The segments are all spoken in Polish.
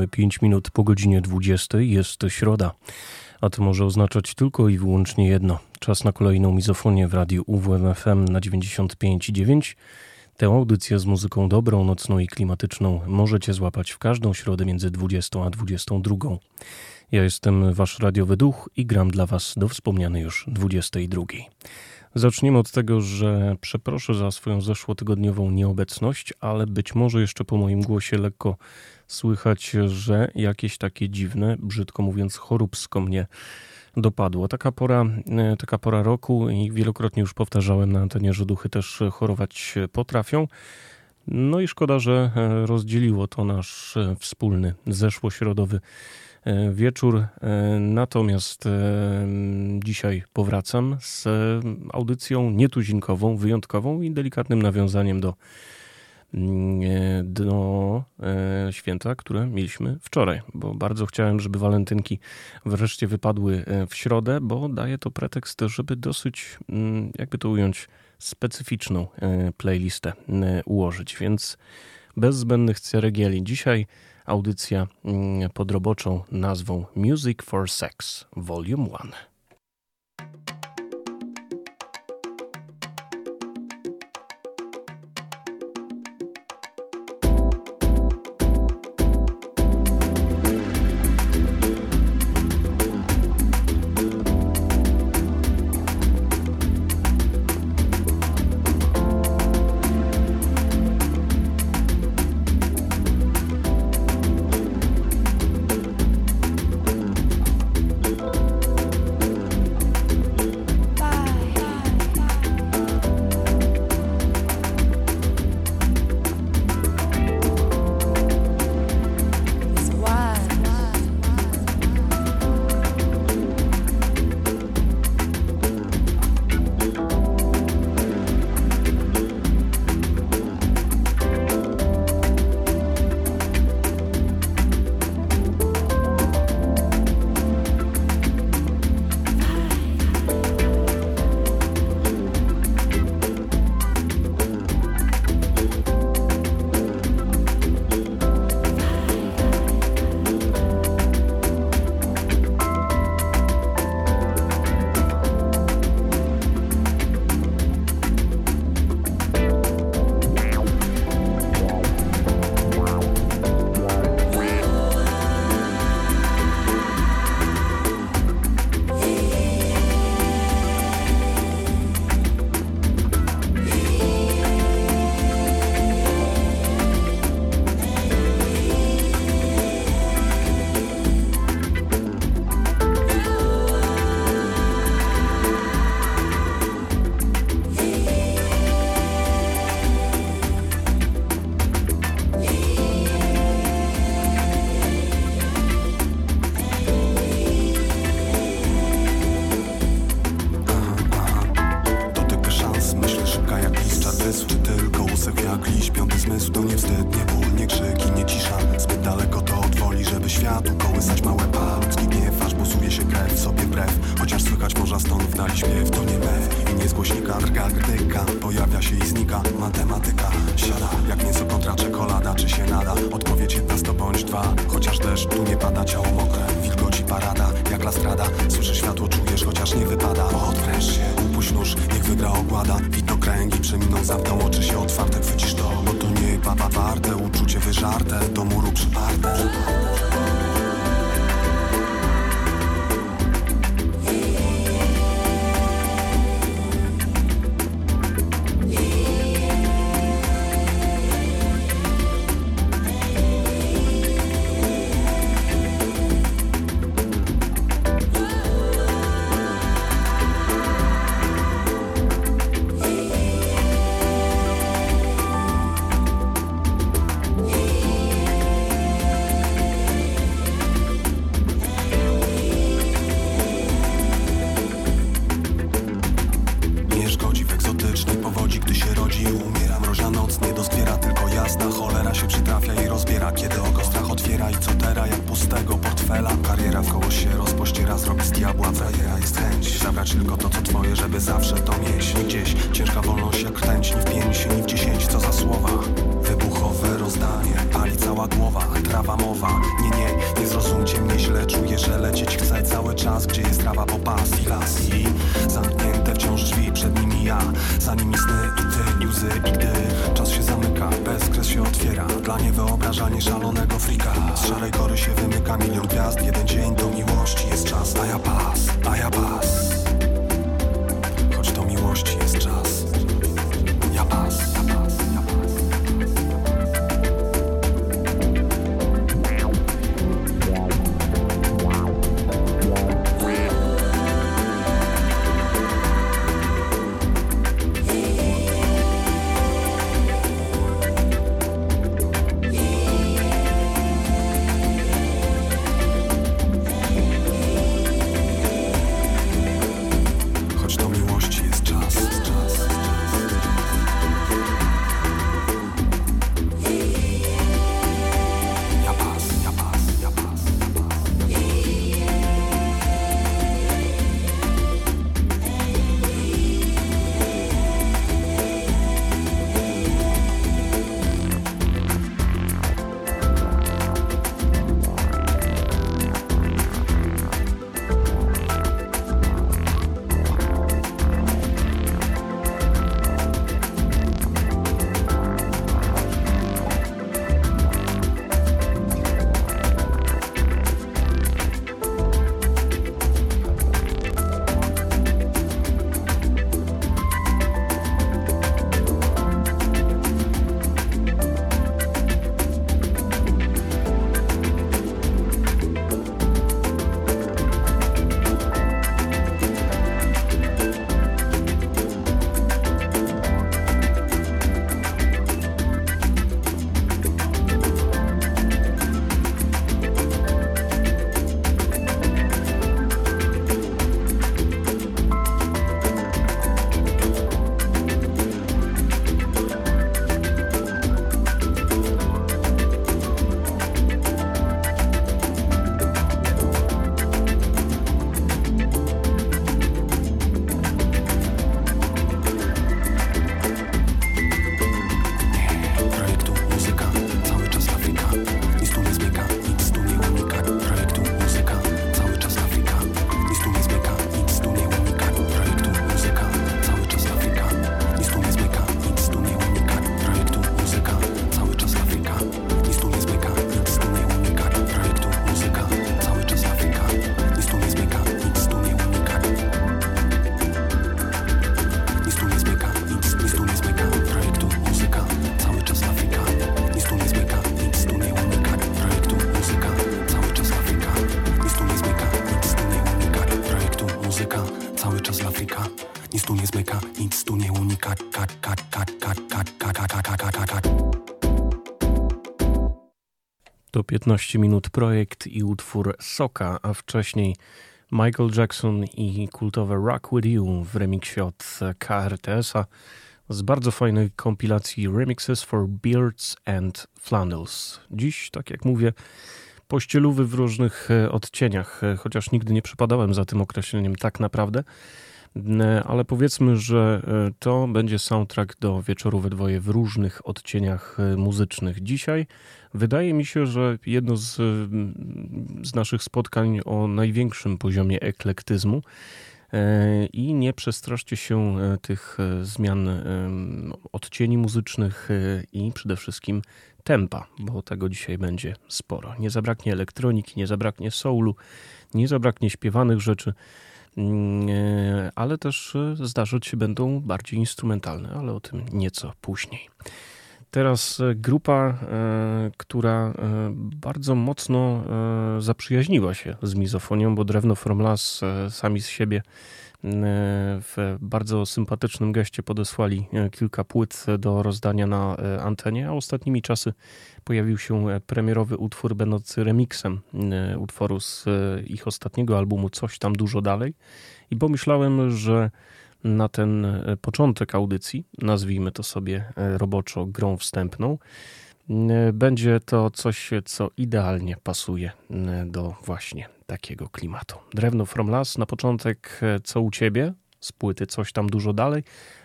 Mamy 5 minut po godzinie 20. Jest środa. A to może oznaczać tylko i wyłącznie jedno. Czas na kolejną mizofonię w radiu UWMFM na 95,9. Tę audycję z muzyką dobrą, nocną i klimatyczną możecie złapać w każdą środę między 20 a 22. Ja jestem wasz radiowy duch i gram dla was do wspomnianej już 22. Zaczniemy od tego, że przeproszę za swoją zeszłotygodniową nieobecność, ale być może jeszcze po moim głosie lekko słychać, że jakieś takie dziwne, brzydko mówiąc, choróbsko mnie dopadło. Taka pora, e, taka pora roku i wielokrotnie już powtarzałem na antenie, że duchy też chorować potrafią. No i szkoda, że e, rozdzieliło to nasz e, wspólny, zeszłośrodowy wieczór. Natomiast dzisiaj powracam z audycją nietuzinkową, wyjątkową i delikatnym nawiązaniem do do e, święta, które mieliśmy wczoraj, bo bardzo chciałem, żeby walentynki wreszcie wypadły e, w środę, bo daje to pretekst, żeby dosyć, mm, jakby to ująć, specyficzną e, playlistę ułożyć, więc bez zbędnych ceregieli. Dzisiaj audycja mm, pod roboczą nazwą Music for Sex Volume 1. 15 minut projekt i utwór Soka, a wcześniej Michael Jackson i kultowe Rock With You w remiksie od KRTS-a z bardzo fajnej kompilacji Remixes for Beards and Flannels. Dziś, tak jak mówię, pościelówy w różnych e, odcieniach, e, chociaż nigdy nie przypadałem za tym określeniem tak naprawdę. E, ale powiedzmy, że to będzie soundtrack do wieczoru we dwoje w różnych odcieniach muzycznych. Dzisiaj wydaje mi się, że jedno z, z naszych spotkań o największym poziomie eklektyzmu i nie przestraszcie się tych zmian odcieni muzycznych i przede wszystkim tempa, bo tego dzisiaj będzie sporo. Nie zabraknie elektroniki, nie zabraknie soulu, nie zabraknie śpiewanych rzeczy, mm, e, ale też e, zdarzyć się będą bardziej instrumentalne, ale o tym nieco później. Teraz e, grupa, która bardzo mocno zaprzyjaźniła się z mizofonią, bo Drewno From Las sami z siebie w bardzo sympatycznym geście podesłali e, kilka płyt do rozdania na e, antenie, a ostatnimi czasy pojawił się e, premierowy utwór będący remixem utworu z ich ostatniego albumu Coś tam dużo dalej. I pomyślałem, że na ten początek audycji, nazwijmy to sobie roboczo grą wstępną, będzie to coś, co idealnie pasuje do właśnie takiego klimatu. Drewno from Las na początek Co u ciebie z płyty Coś tam dużo dalej,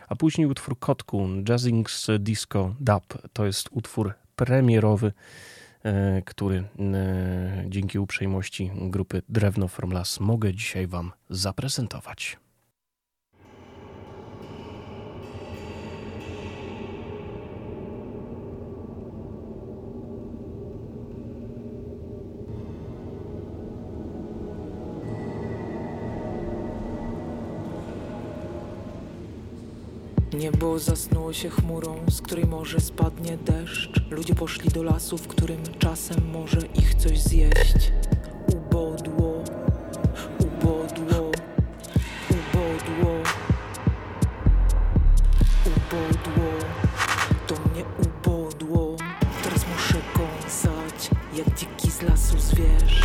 a później utwór Kotku Jazzings Disco Dub. To jest utwór premierowy, e, który e, dzięki uprzejmości grupy Drewno from Las mogę dzisiaj Wam zaprezentować. Niebo zasnuło się chmurą, z której może spadnie deszcz. Ludzie poszli do lasu, w którym czasem może ich coś zjeść. Ubodło, ubodło, ubodło, ubodło. To mnie ubodło. Teraz muszę kąsać, jak dziki z lasu zwierz.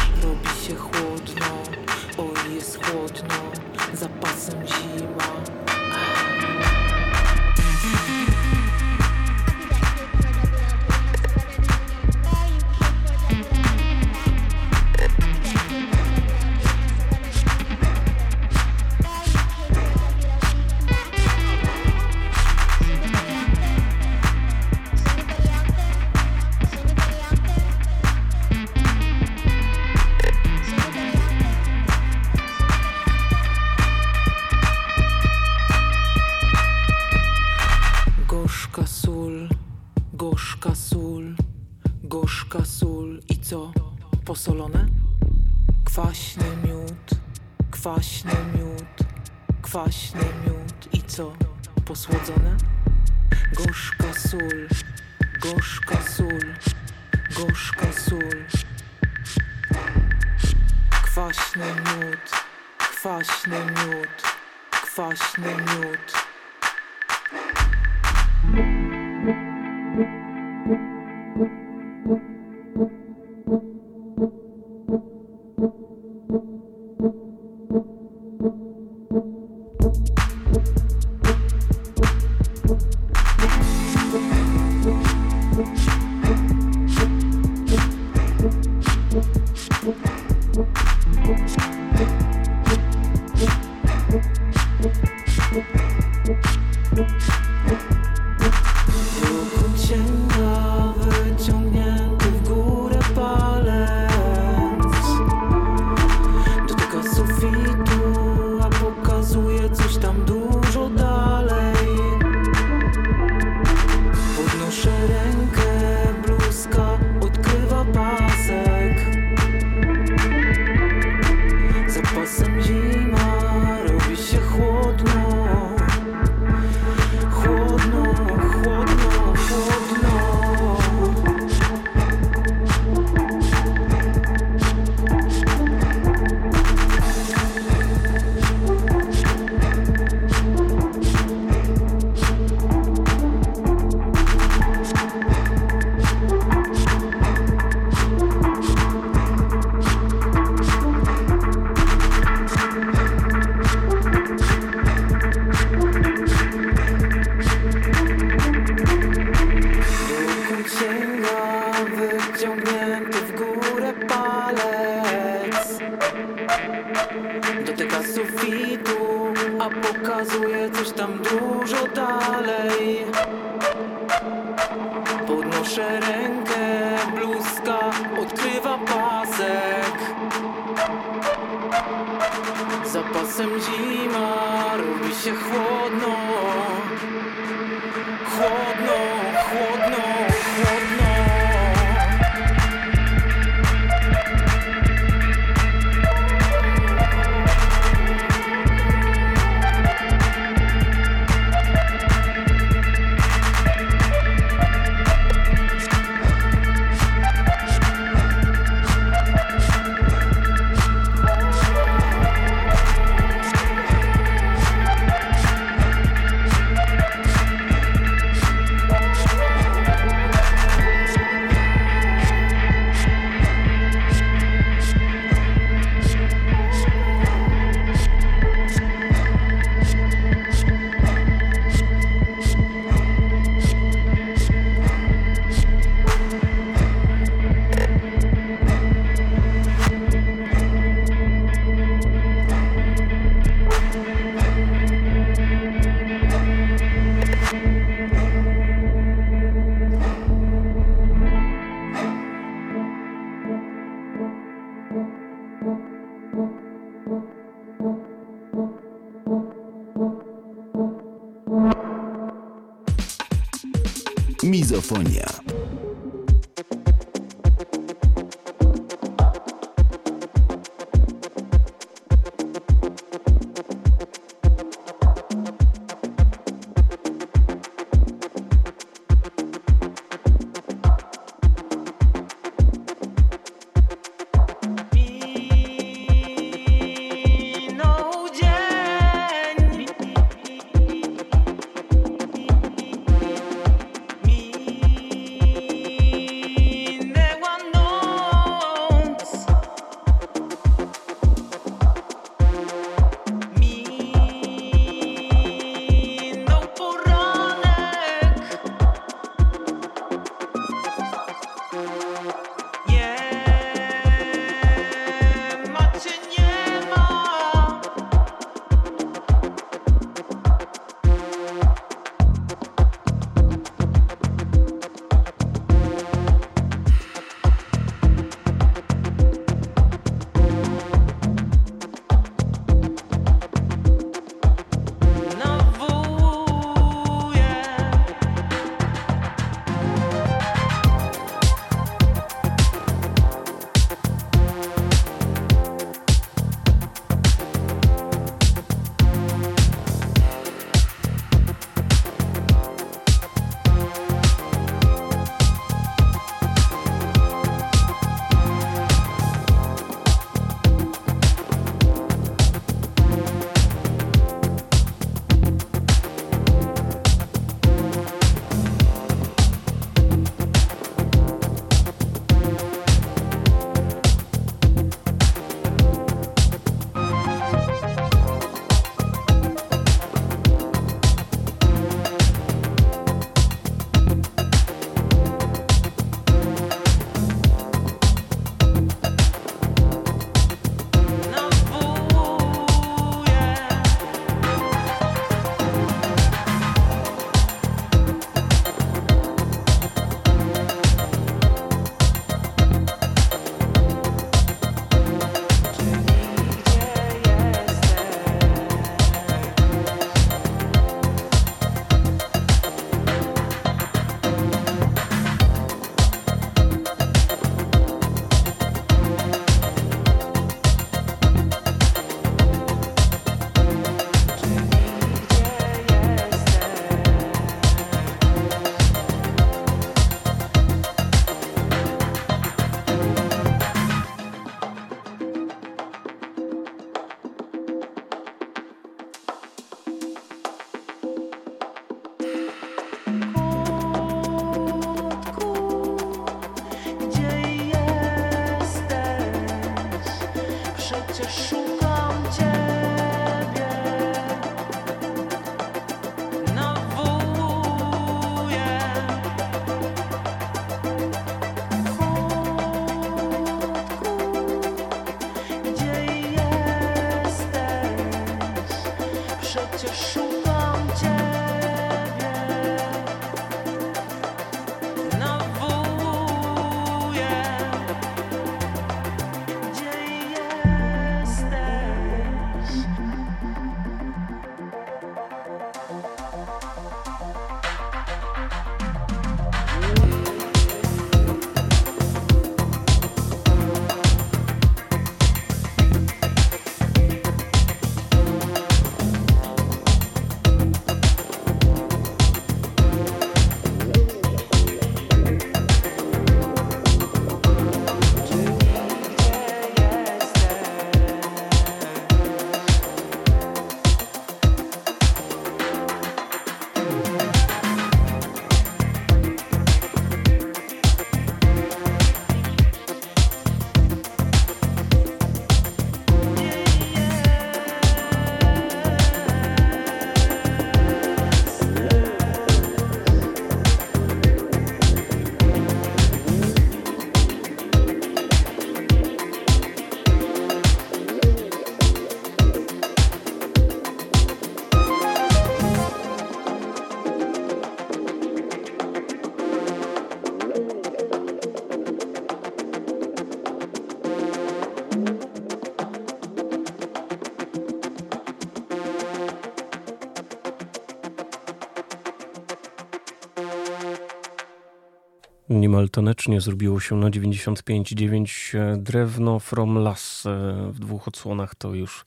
Niemal tanecznie zrobiło się na 95,9 e, drewno from las e, w dwóch odsłonach to już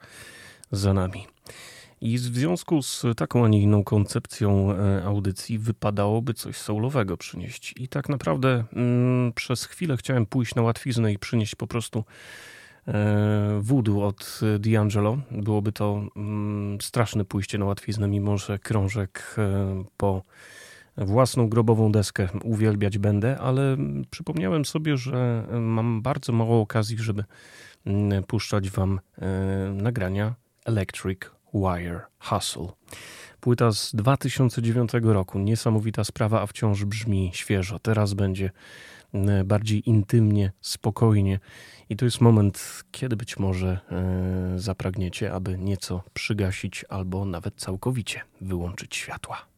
za nami. I w związku z taką, a nie inną koncepcją e, audycji wypadałoby coś soulowego przynieść. I tak naprawdę mm, przez chwilę chciałem pójść na łatwiznę i przynieść po prostu voodoo od D'Angelo. Byłoby to mm, straszne pójście na łatwiznę, mimo że krążek po własną grobową deskę uwielbiać będę, ale przypomniałem sobie, że mam bardzo mało okazji, żeby mm, puszczać wam e, nagrania Electric Wire Hustle. Płyta z 2009 roku. Niesamowita sprawa, a wciąż brzmi świeżo. Teraz będzie mm, bardziej intymnie, spokojnie. I to jest moment, kiedy być może e, zapragniecie, aby nieco przygasić albo nawet całkowicie wyłączyć światła.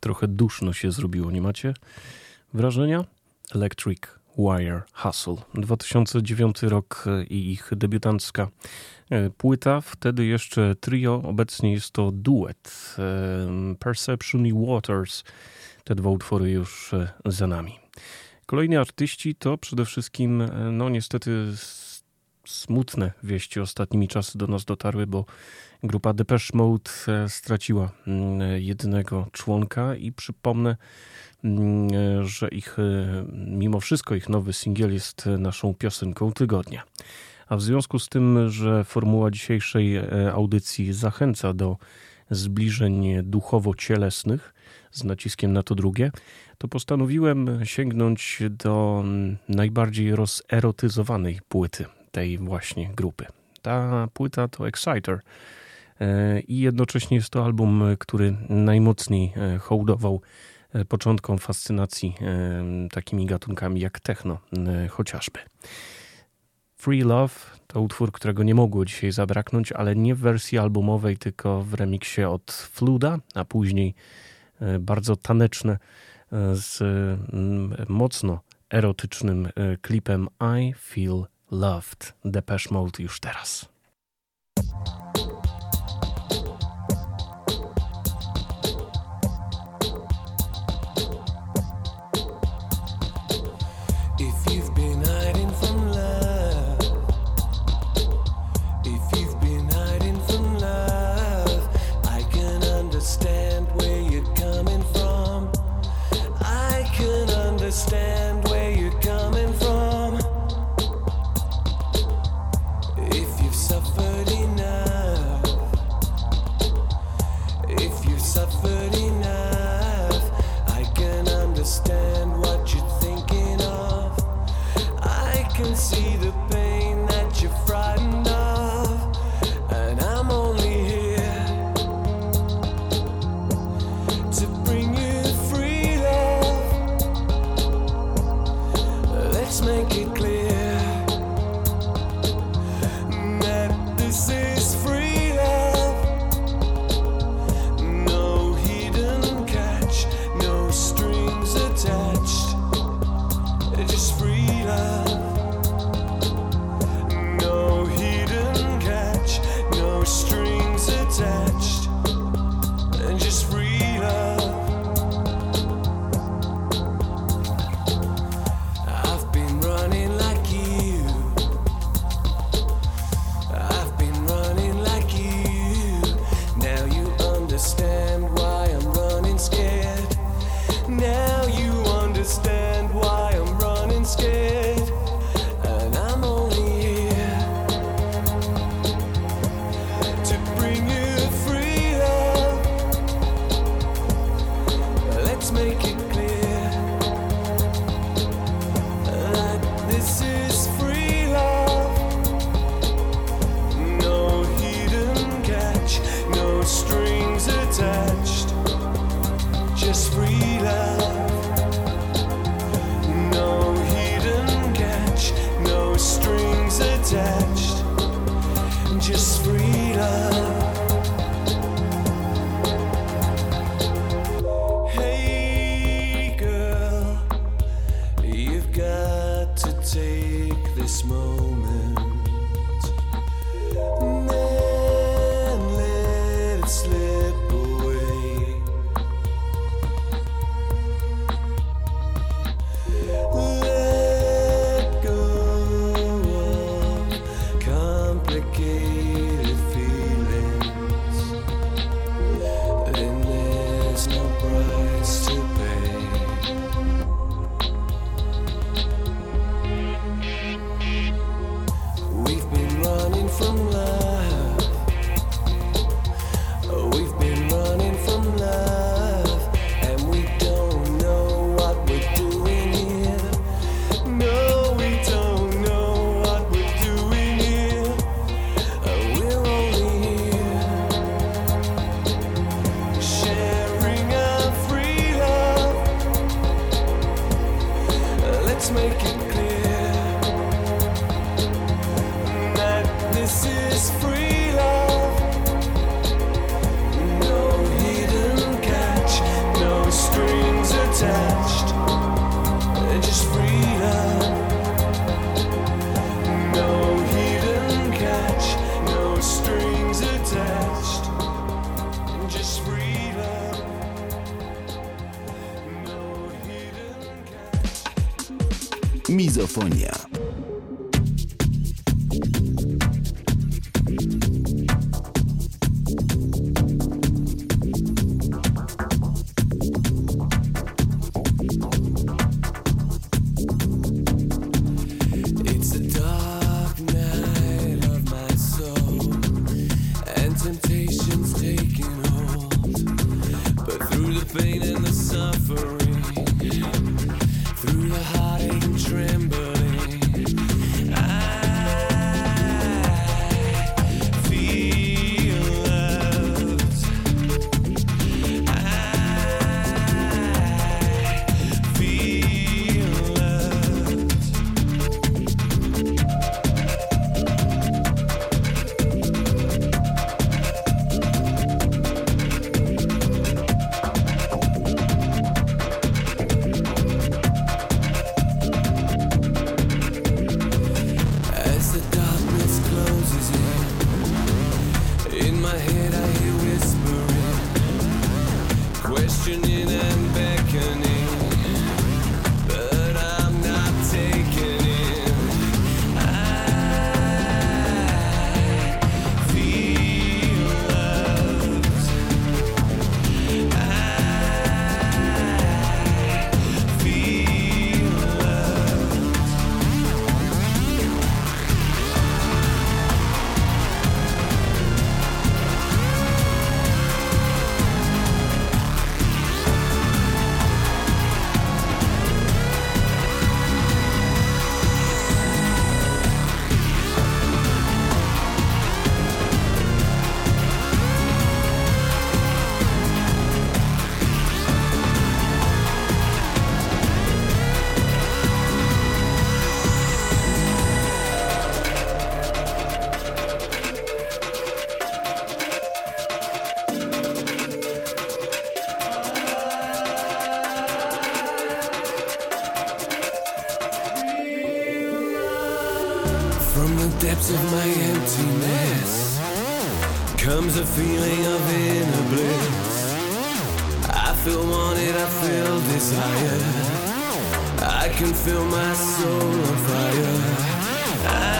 Trochę duszno się zrobiło, nie macie wrażenia? Electric Wire Hustle. 2009 rok i ich debiutancka e, płyta. Wtedy jeszcze trio, obecnie jest to duet. E, Perception i Waters. Te dwa utwory już e, za nami. Kolejni artyści to przede wszystkim, no niestety smutne wieści ostatnimi czasy do nas dotarły, bo grupa Depeche Mode straciła mm, jednego członka i przypomnę, Mm, że ich, e, mimo wszystko ich nowy singiel jest naszą piosenką tygodnia. A w związku z tym, że formuła dzisiejszej e, audycji zachęca do zbliżeń duchowo-cielesnych, z naciskiem na to drugie, to postanowiłem sięgnąć do mm, najbardziej rozerotyzowanej płyty tej właśnie grupy. Ta płyta to Exciter e, i jednocześnie jest to album, który najmocniej hołdował E, początkom fascynacji e, takimi gatunkami jak techno e, chociażby. Free Love to utwór, którego nie mogło dzisiaj zabraknąć, ale nie w wersji albumowej, tylko w remiksie od Fluda, a później bardzo taneczne z mocno erotycznym klipem I Feel Loved. Depeche Mode już teraz. depths of my emptiness comes a feeling of inner bliss. I feel wanted, I feel desired. I can feel my soul on fire. I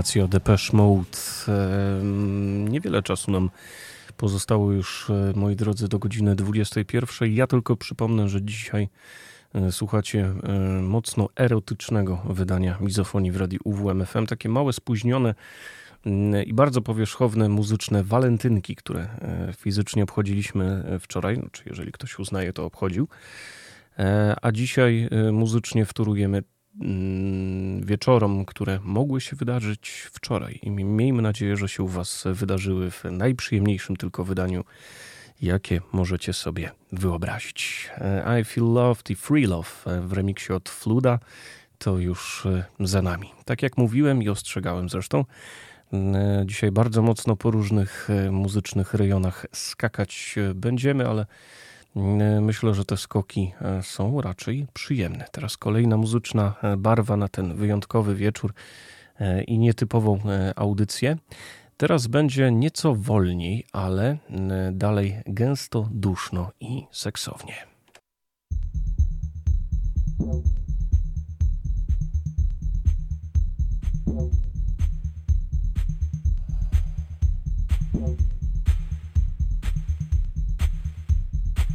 formacja Depeche Mode. Niewiele czasu nam pozostało już, e, moi drodzy, do godziny 21. Ja tylko przypomnę, że dzisiaj e, słuchacie e, mocno erotycznego wydania mizofonii w radiu UWMFM. Takie małe, spóźnione mm, i bardzo powierzchowne muzyczne walentynki, które fizycznie obchodziliśmy wczoraj, czy znaczy, jeżeli ktoś uznaje, to obchodził. A dzisiaj muzycznie wtórujemy wieczorom, które mogły się wydarzyć wczoraj. I miejmy nadzieję, że się u Was wydarzyły w najprzyjemniejszym tylko wydaniu, jakie możecie sobie wyobrazić. E, I Feel Loved i Free Love e, w remiksie od Fluda to już e, za nami. Tak jak mówiłem i ostrzegałem zresztą, dzisiaj bardzo mocno po różnych muzycznych rejonach skakać będziemy, ale E, myślę, że te skoki e, są raczej przyjemne. Teraz kolejna muzyczna e, barwa na ten wyjątkowy wieczór i nietypową audycję. Teraz będzie nieco wolniej, ale dalej gęsto, duszno i seksownie. Thank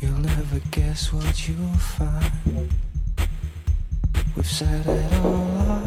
You'll never guess what you'll find. We've said it all.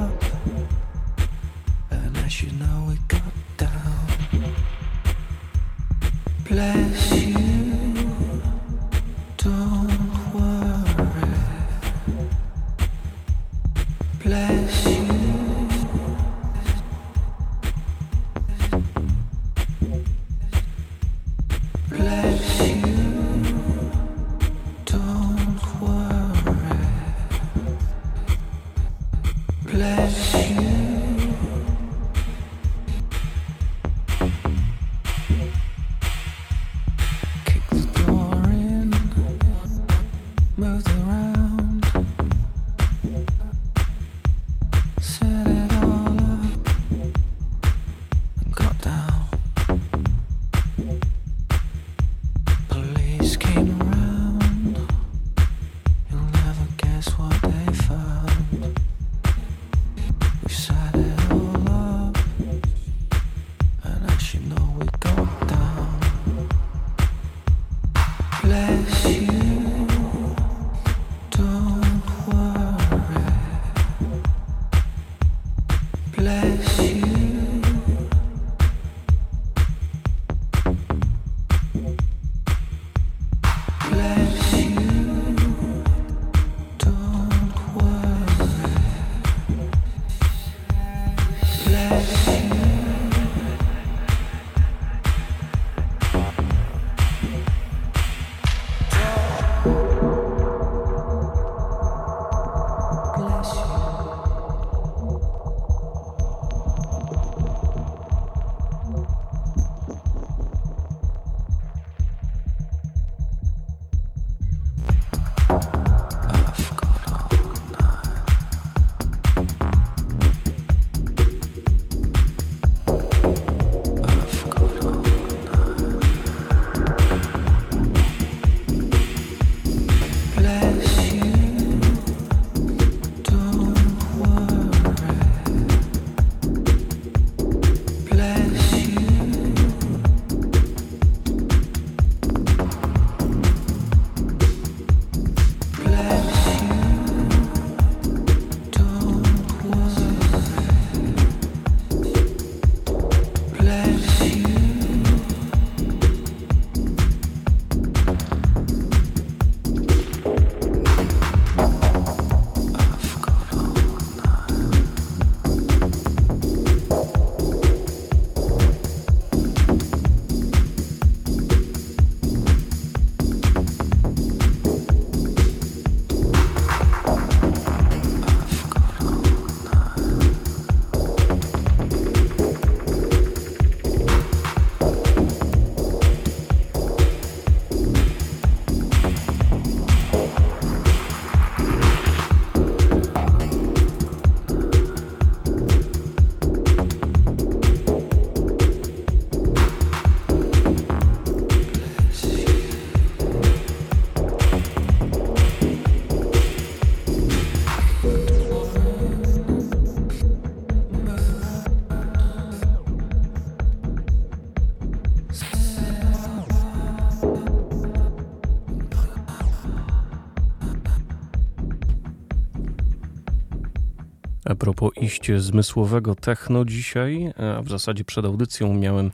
Propos iście zmysłowego techno dzisiaj, a w zasadzie przed audycją miałem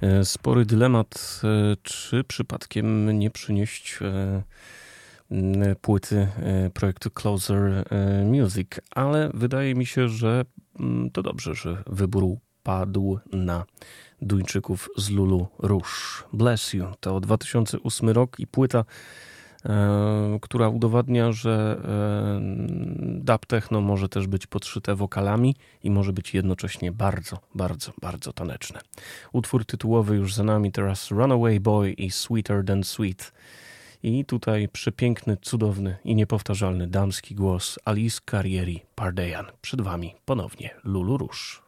e, spory dylemat, e, czy przypadkiem nie przynieść e, płyty projektu Closer Music, ale wydaje mi się, że to dobrze, że wybór padł na Duńczyków z Lulu Rouge. Bless You to 2008 rok i płyta E, która udowadnia, że e, dub techno może też być podszyte wokalami i może być jednocześnie bardzo, bardzo, bardzo taneczne. Utwór tytułowy już za nami teraz Runaway Boy i Sweeter Than Sweet. I tutaj przepiękny, cudowny i niepowtarzalny damski głos Alice Carrieri Pardejan. Przed Wami ponownie Lulu Rusz.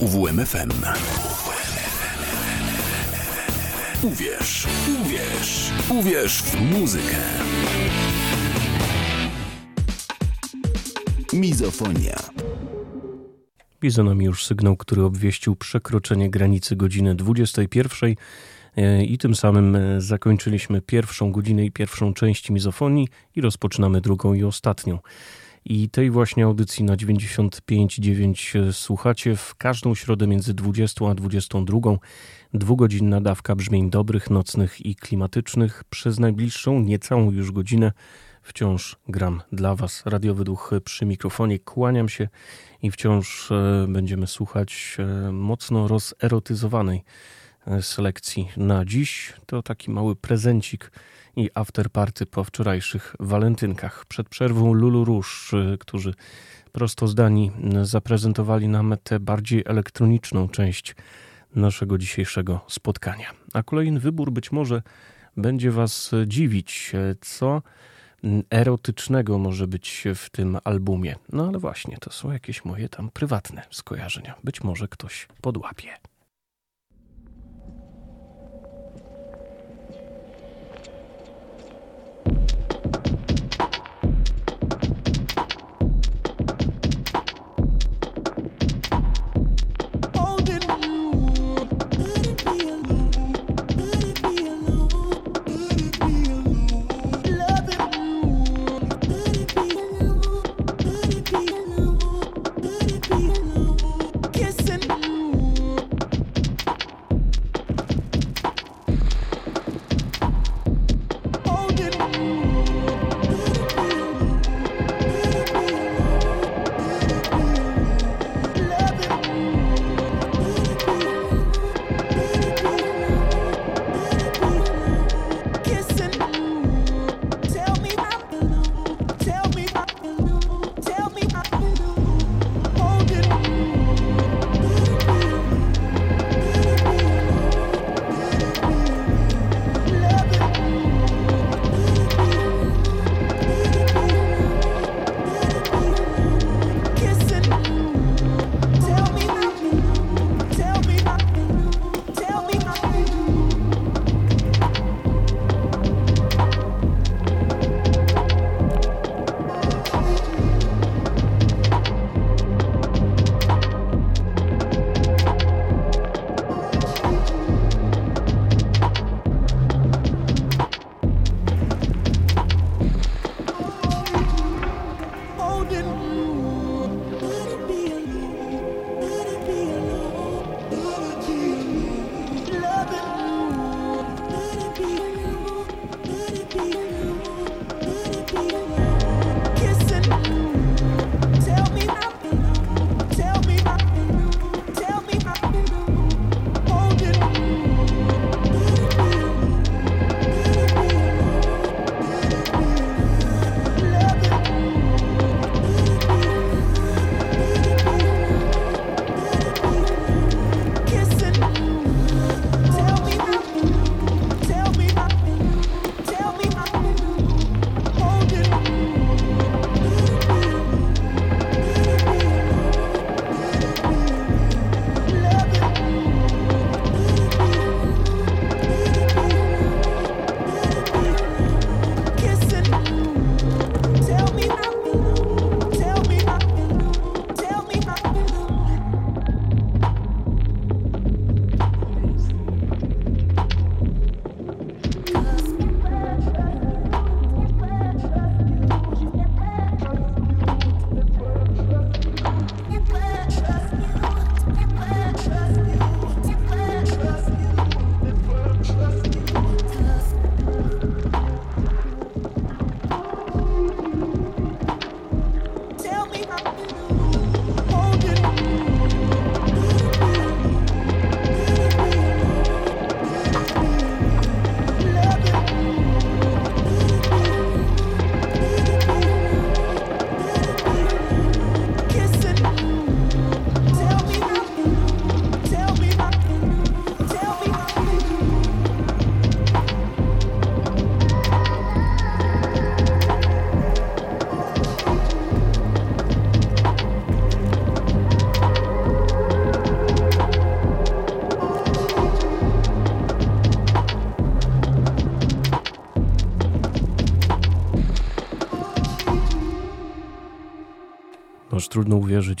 UWMFM. Uwierz, uwierz, uwierz w muzykę. Mizofonia. Za nami już sygnał, który obwieścił przekroczenie granicy godziny 21 e, i tym samym e, zakończyliśmy pierwszą godzinę i pierwszą część mizofonii i rozpoczynamy drugą i ostatnią. I tej właśnie audycji na 95.9 e, słuchacie w każdą środę między 20 a 22. Dwugodzinna dawka brzmień dobrych, nocnych i klimatycznych. Przez najbliższą, niecałą już godzinę wciąż gram dla Was. Radiowy duch przy mikrofonie. Kłaniam się i wciąż e, będziemy słuchać e, mocno rozerotyzowanej selekcji na dziś. To taki mały prezencik i afterparty po wczorajszych walentynkach. Przed przerwą Lulu Róż, y, którzy prosto zdani zaprezentowali nam tę bardziej elektroniczną część naszego dzisiejszego spotkania. A kolejny wybór być może będzie Was dziwić, co erotycznego może być w tym albumie. No ale właśnie, to są jakieś moje tam prywatne skojarzenia. Być może ktoś podłapie.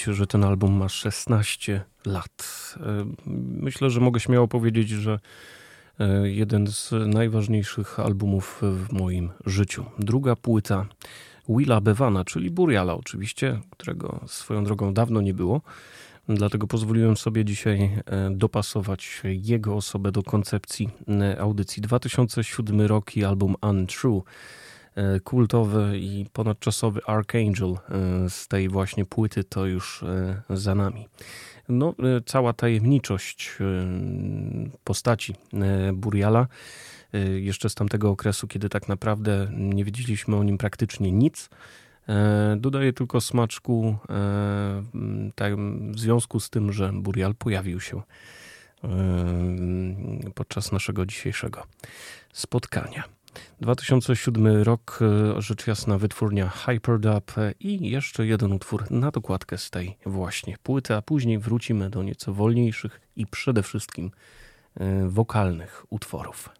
Że ten album ma 16 lat. E, myślę, że mogę śmiało powiedzieć, że e, jeden z najważniejszych albumów w moim życiu. Druga płyta Willa Bevana, czyli Buriala oczywiście, którego swoją drogą dawno nie było. Dlatego pozwoliłem sobie dzisiaj e, dopasować jego osobę do koncepcji audycji. 2007 rok i album Untrue. E, kultowy i ponadczasowy Archangel e, z tej właśnie płyty to już e, za nami. No, cała tajemniczość postaci Buriala jeszcze z tamtego okresu, kiedy tak naprawdę nie wiedzieliśmy o nim praktycznie nic. Dodaję tylko smaczku w związku z tym, że Burial pojawił się podczas naszego dzisiejszego spotkania. 2007 rok, e, rzecz jasna, wytwórnia Hyperdub i jeszcze jeden utwór na dokładkę z tej właśnie płyty, a później wrócimy do nieco wolniejszych i przede wszystkim e, wokalnych utworów.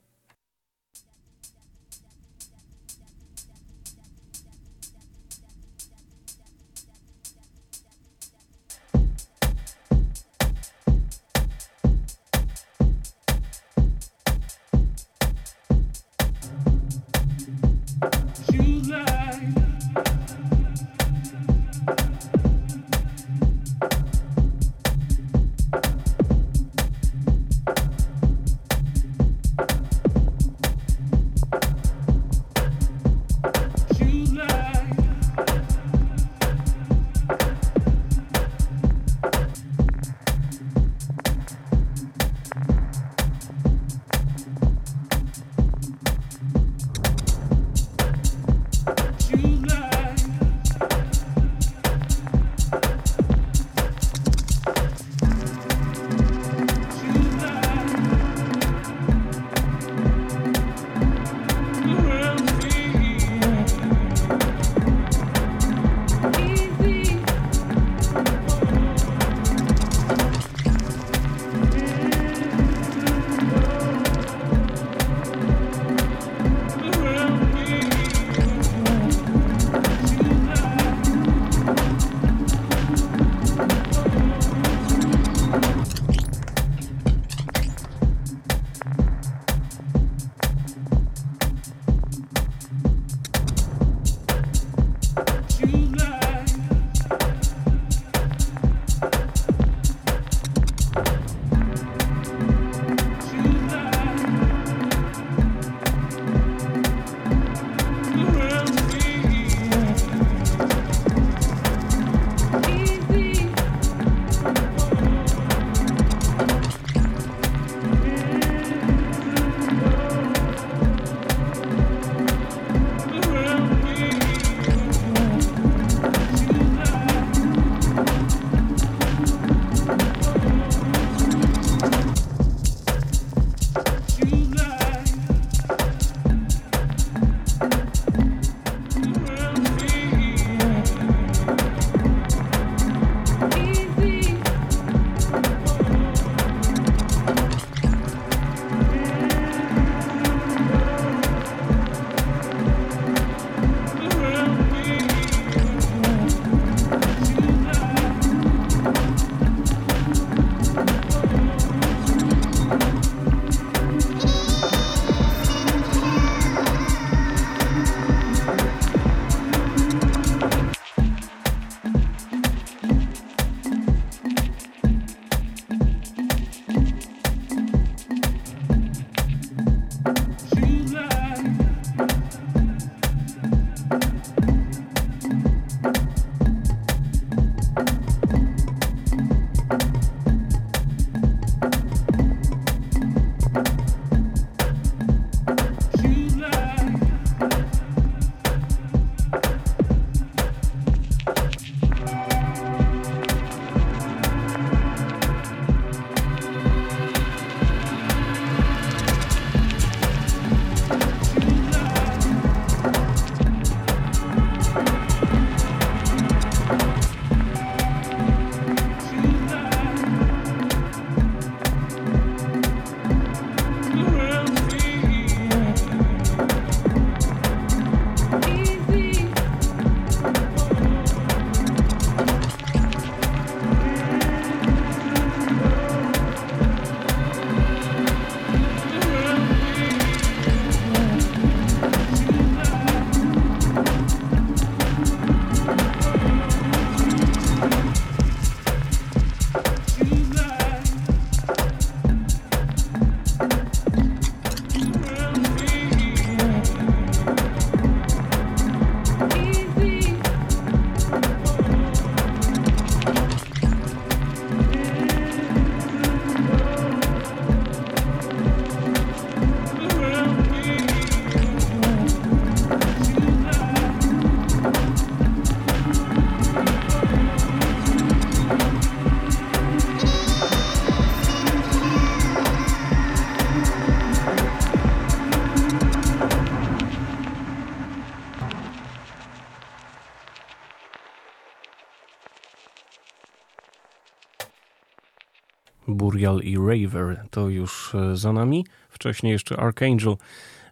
Burial i Raver to już e, za nami. Wcześniej jeszcze Archangel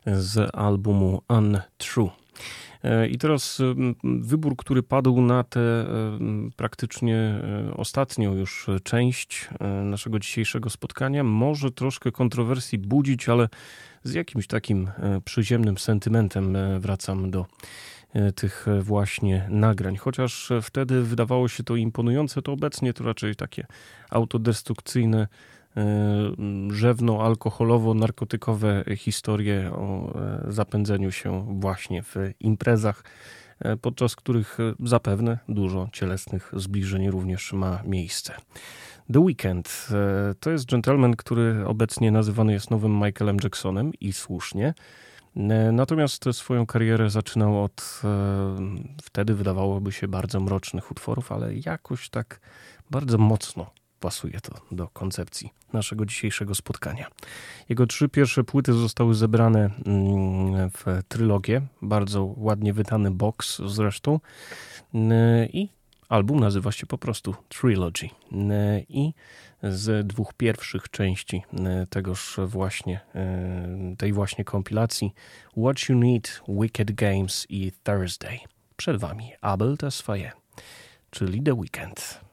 z albumu Untrue. E, I teraz wybór, który padł na tę praktycznie ostatnią już część naszego dzisiejszego spotkania, może troszkę kontrowersji budzić, ale z jakimś takim przyziemnym sentymentem wracam do E, tych e, właśnie nagrań. Chociaż wtedy wydawało się to imponujące, to obecnie to raczej takie autodestrukcyjne, e, rzewno-alkoholowo-narkotykowe historie o zapędzeniu się właśnie w imprezach, podczas których zapewne dużo cielesnych zbliżeń również ma miejsce. The Weeknd to jest gentleman, który obecnie nazywany jest nowym Michaelem Jacksonem i słusznie. E, natomiast swoją karierę zaczynał od e, wtedy wydawałoby się bardzo mrocznych utworów, ale jakoś tak bardzo mocno pasuje to do koncepcji naszego dzisiejszego spotkania. Jego trzy pierwsze płyty zostały zebrane mm, w trylogię, bardzo ładnie wydany box zresztą i album nazywa się po prostu Trilogy. I z dwóch pierwszych części tegoż właśnie, e, tej właśnie kompilacji What You Need, Wicked Games i Thursday. Przed Wami Abel Tesfaye, czyli The Weekend.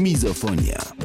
Mizofonia.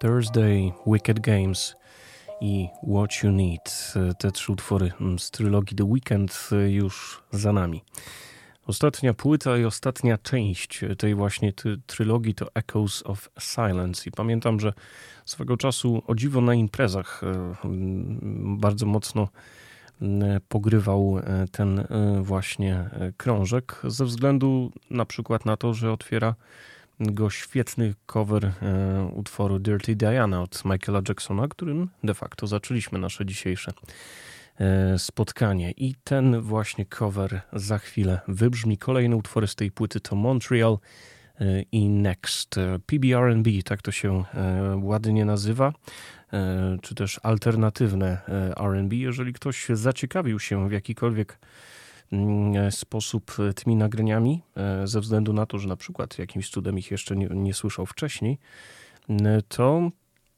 Thursday, Wicked Games i What You Need. Te trzy utwory z trylogii The Weekend już za nami. Ostatnia płyta i ostatnia część tej właśnie trylogii to Echoes of Silence. I pamiętam, że swego czasu o dziwo na imprezach e, bardzo mocno pogrywał e, ten właśnie krążek ze względu na przykład na to, że otwiera go świetny cover e, utworu Dirty Diana od Michaela Jacksona, którym de facto zaczęliśmy nasze dzisiejsze e, spotkanie. I ten właśnie cover za chwilę wybrzmi. Kolejne utwory z tej płyty to Montreal e, i Next. PBR&B, tak to się ładnie nazywa, czy też alternatywne R&B. Jeżeli ktoś zaciekawił się w jakikolwiek sposób tymi nagraniami, e, ze względu na to, że na przykład jakimś cudem ich jeszcze nie, nie słyszał wcześniej, to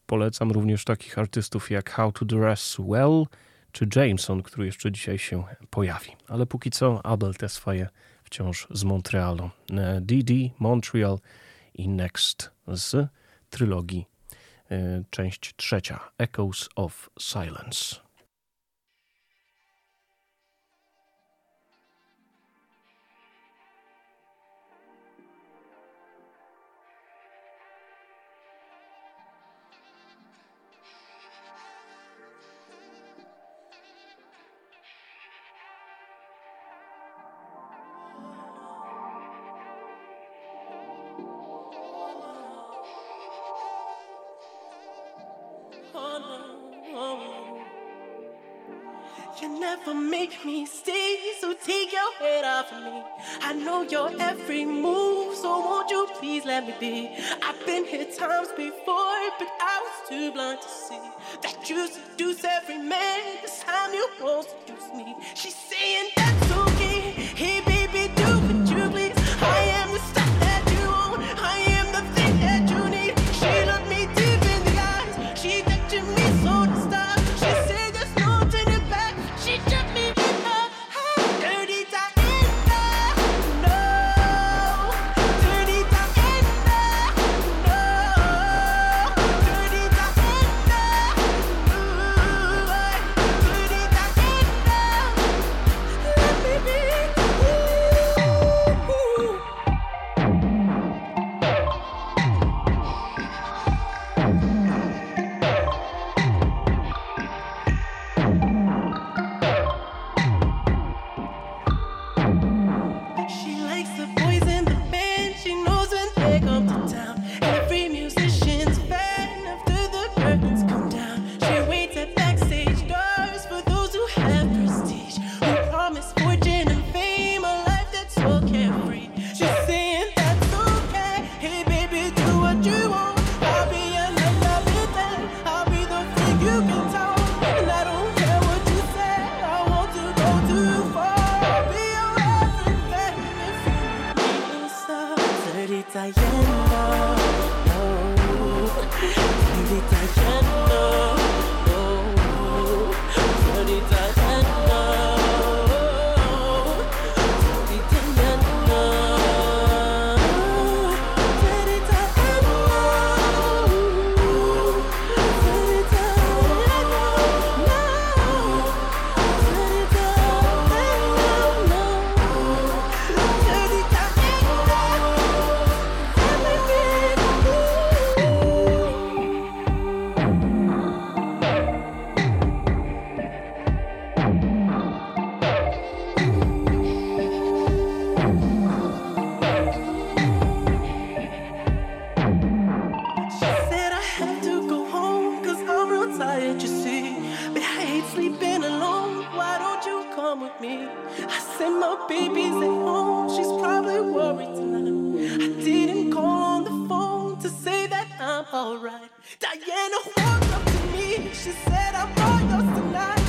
polecam również takich artystów jak How to Dress Well czy Jameson, który jeszcze dzisiaj się pojawi. Ale póki co Abel te swoje wciąż z Montrealu. DD, Montreal i Next z trylogii, e, część trzecia, Echoes of Silence. Me be? I've been here times before, but I was too blind to see that you seduce every man. This time you won't seduce me. She's saying me? I said my baby's at home. She's probably worried tonight. I didn't call on the phone to say that I'm alright. Diana walked up to me. She said I'm all yours tonight.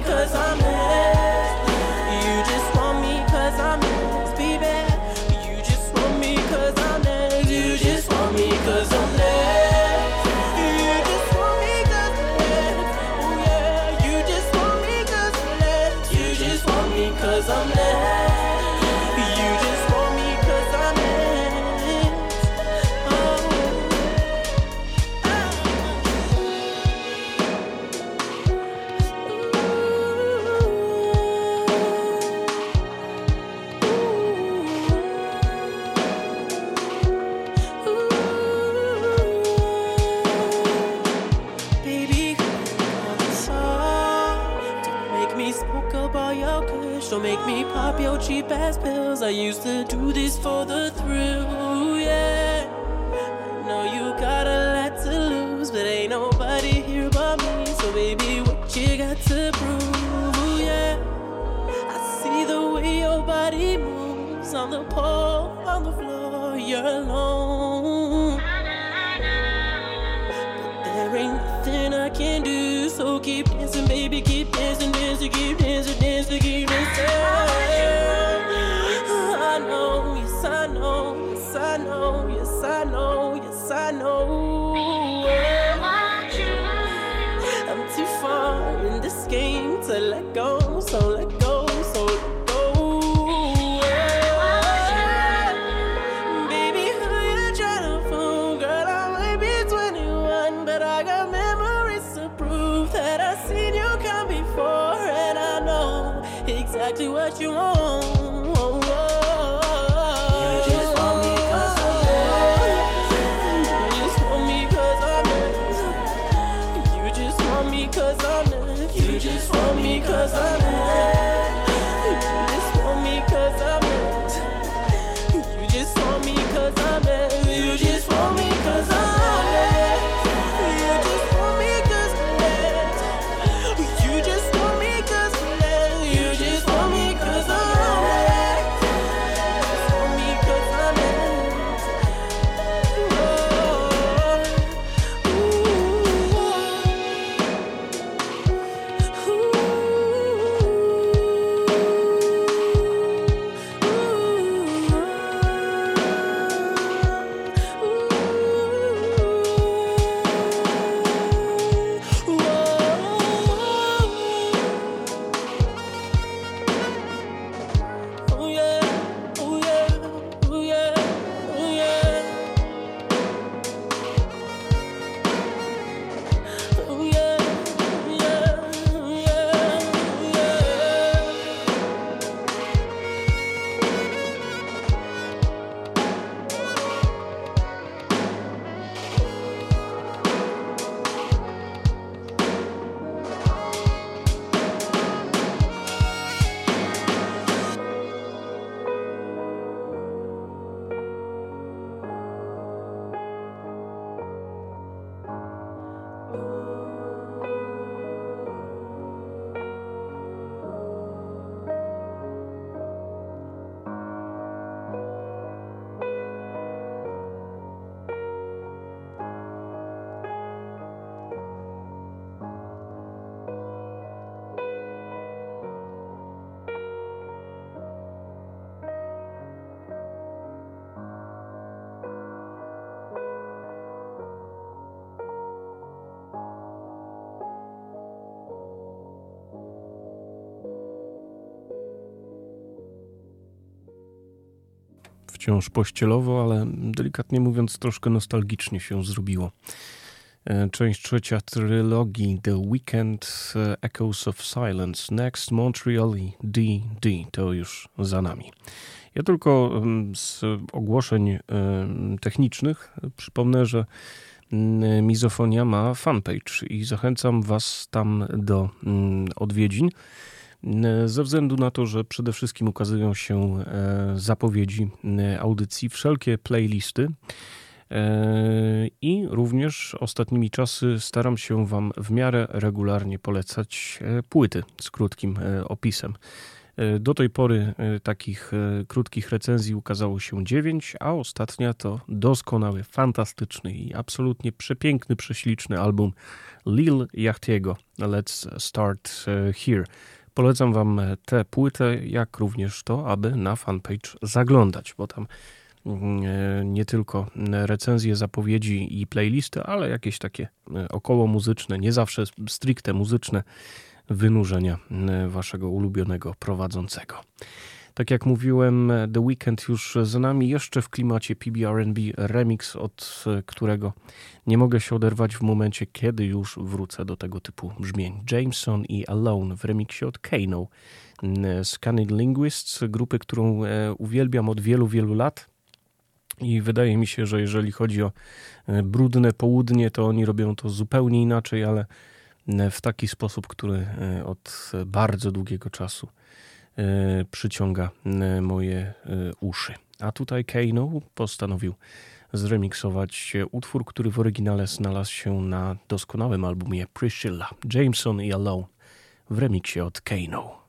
because I'm wciąż pościelowo, ale delikatnie mówiąc troszkę nostalgicznie się zrobiło. E, część trzecia trylogii The Weekend e, Echoes of Silence, Next Montreal D.D. To już za nami. Ja tylko z ogłoszeń technicznych przypomnę, że Mizofonia ma fanpage i zachęcam Was tam do odwiedzin. Ze względu na to, że przede wszystkim ukazują się e, zapowiedzi audycji, wszelkie playlisty. E, I również ostatnimi czasy staram się Wam w miarę regularnie polecać e, płyty z krótkim opisem. Do tej pory takich krótkich recenzji ukazało się dziewięć, a ostatnia to doskonały, fantastyczny i absolutnie przepiękny, prześliczny album Lil Yachtiego. Let's Start Here. Polecam Wam tę płytę, jak również to, aby na fanpage zaglądać, bo tam mm, e, nie tylko recenzje, zapowiedzi i playlisty, ale jakieś takie e, około muzyczne, nie zawsze stricte muzyczne wynurzenia e, Waszego ulubionego prowadzącego. Tak jak mówiłem, The Weekend już za nami, jeszcze w klimacie PBRB remix, od którego nie mogę się oderwać w momencie, kiedy już wrócę do tego typu brzmień. Jameson i Alone w remiksie od Kano Scanning Linguists, grupy, którą e, uwielbiam od wielu, wielu lat. I wydaje mi się, że jeżeli chodzi o e, brudne południe, to oni robią to zupełnie inaczej, ale e, w taki sposób, który od bardzo długiego czasu przyciąga e, moje e, uszy. A tutaj Kano postanowił zremiksować utwór, który w oryginale znalazł się na doskonałym albumie Priscilla, Jameson i Alone w remiksie od Kano.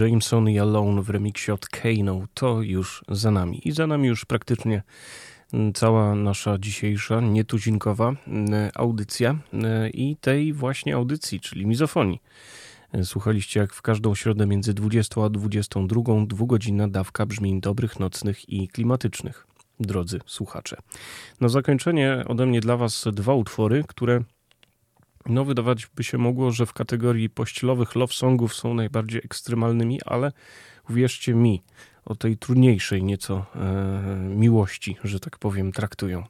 Jameson i Alone w remiksie od Kano to już za nami. I za nami już praktycznie mm, cała nasza dzisiejsza nietuzinkowa mm, audycja mm, i tej właśnie audycji, czyli mizofonii. Słuchaliście jak w każdą środę między 20 a 22 dwugodzinna dawka brzmień dobrych, nocnych i klimatycznych. Drodzy słuchacze. Na zakończenie ode mnie dla Was dwa utwory, które no, wydawać by się mogło, że w kategorii pościelowych love songów są najbardziej ekstremalnymi, ale uwierzcie mi, o tej trudniejszej nieco e, miłości, że tak powiem, traktują.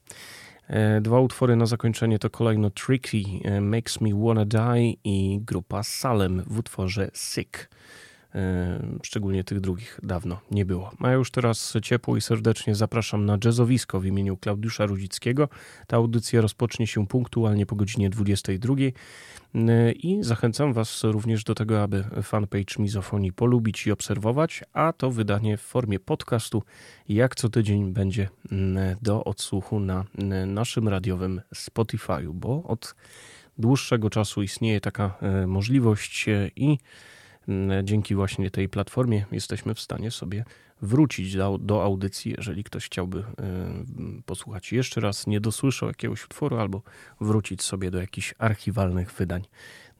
E, dwa utwory na zakończenie to kolejno Tricky, e, Makes Me Wanna Die i grupa Salem w utworze Sick. E, szczególnie tych drugich dawno nie było. A już teraz ciepło i serdecznie zapraszam na jazzowisko w imieniu Klaudiusza Rudzickiego. Ta audycja rozpocznie się punktualnie po godzinie 22 e, i zachęcam Was również do tego, aby fanpage Mizofonii polubić i obserwować, a to wydanie w formie podcastu jak co tydzień będzie do odsłuchu na naszym radiowym Spotify'u, bo od dłuższego czasu istnieje taka e, możliwość i Mm, dzięki właśnie tej platformie jesteśmy w stanie sobie wrócić do, do audycji, jeżeli ktoś chciałby y, posłuchać jeszcze raz, nie dosłyszał jakiegoś utworu, albo wrócić sobie do jakichś archiwalnych wydań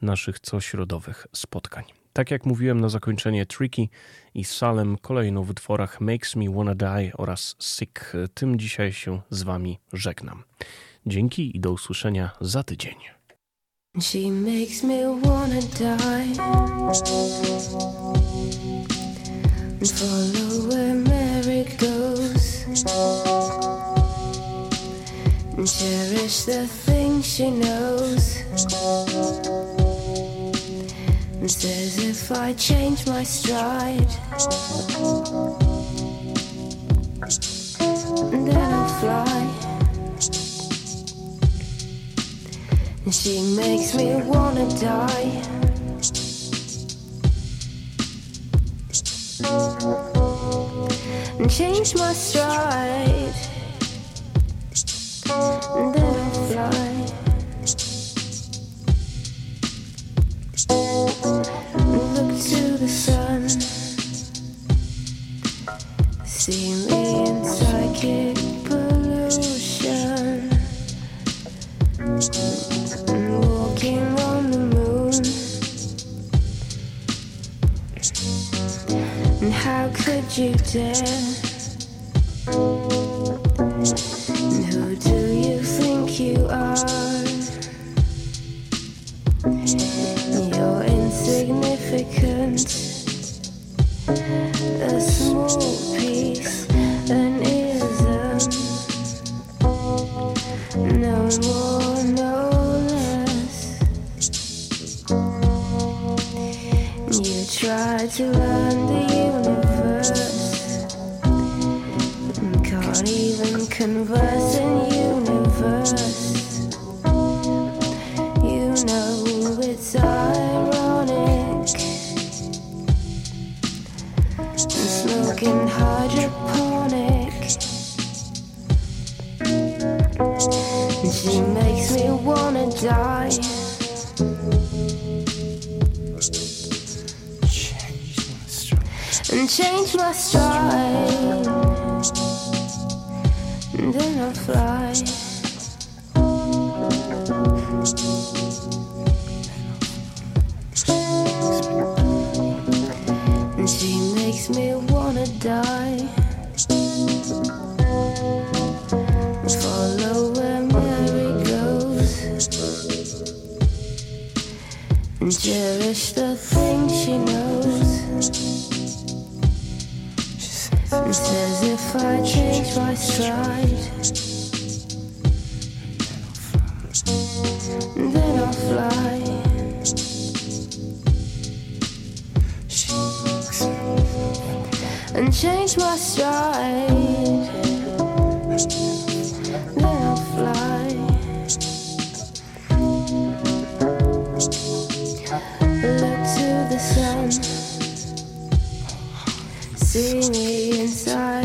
naszych cośrodowych spotkań. Tak jak mówiłem na zakończenie Tricky i Salem kolejno w utworach Makes Me Wanna Die oraz Sick. Tym dzisiaj się z Wami żegnam. Dzięki i do usłyszenia za tydzień. She makes me wanna die and follow where Mary goes and cherish the things she knows. And says if I change my stride, then I'll fly. And she makes me wanna die. And change my stride. And then I'll fly. Look to the sun. See me in psychic pollution. How could you dare? And who do you think you are? You're insignificant. A small piece, an ism. No more, no less. You try to learn universe. You know it's ironic. Smoking hydroponic. And she makes me wanna die. And change my stride. Then I'll fly. And she makes me wanna die. Follow where Mary goes and cherish the things she knows. Says if I change my stride, then I'll fly. And change my stride. Then I'll fly. Look to the sun. See me side.